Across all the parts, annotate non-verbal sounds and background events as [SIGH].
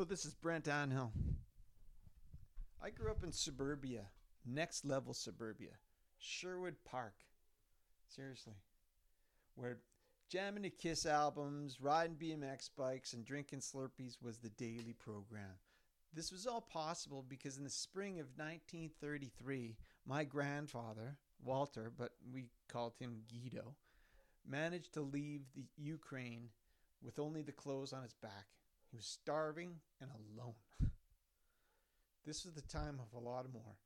Hello, this is Brent Anhill. I grew up in suburbia, next level suburbia, Sherwood Park. Seriously. Where jamming to Kiss albums, riding BMX bikes, and drinking Slurpees was the daily program. This was all possible because in the spring of 1933, my grandfather, Walter, but we called him Gido, managed to leave the Ukraine with only the clothes on his back. He was starving and alone. [LAUGHS] this was the time of Holodomor,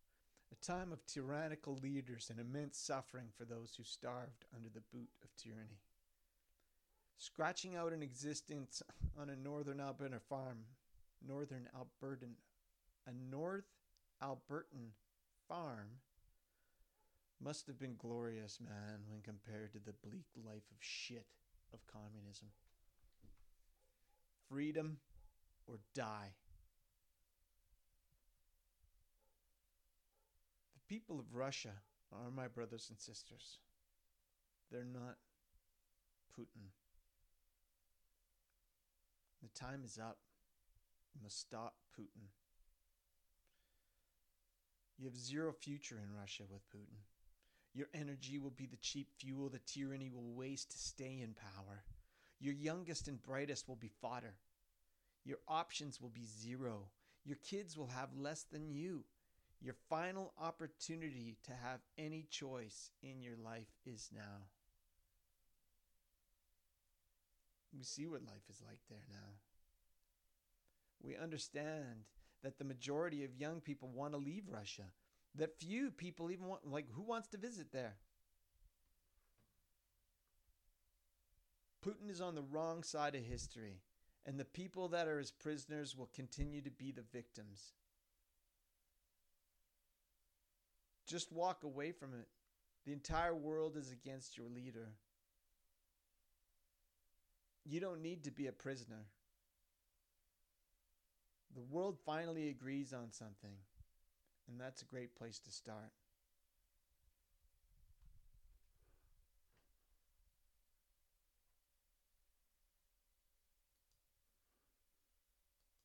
a time of tyrannical leaders and immense suffering for those who starved under the boot of tyranny. Scratching out an existence [LAUGHS] on a northern Alberta farm, northern Albertan, a North Albertan farm must have been glorious, man, when compared to the bleak life of shit of communism freedom or die. The people of Russia are my brothers and sisters. They're not Putin. The time is up. You must stop Putin. You have zero future in Russia with Putin. Your energy will be the cheap fuel the tyranny will waste to stay in power. Your youngest and brightest will be fodder. Your options will be zero. Your kids will have less than you. Your final opportunity to have any choice in your life is now. We see what life is like there now. We understand that the majority of young people want to leave Russia, that few people even want, like, who wants to visit there? Putin is on the wrong side of history, and the people that are his prisoners will continue to be the victims. Just walk away from it. The entire world is against your leader. You don't need to be a prisoner. The world finally agrees on something, and that's a great place to start.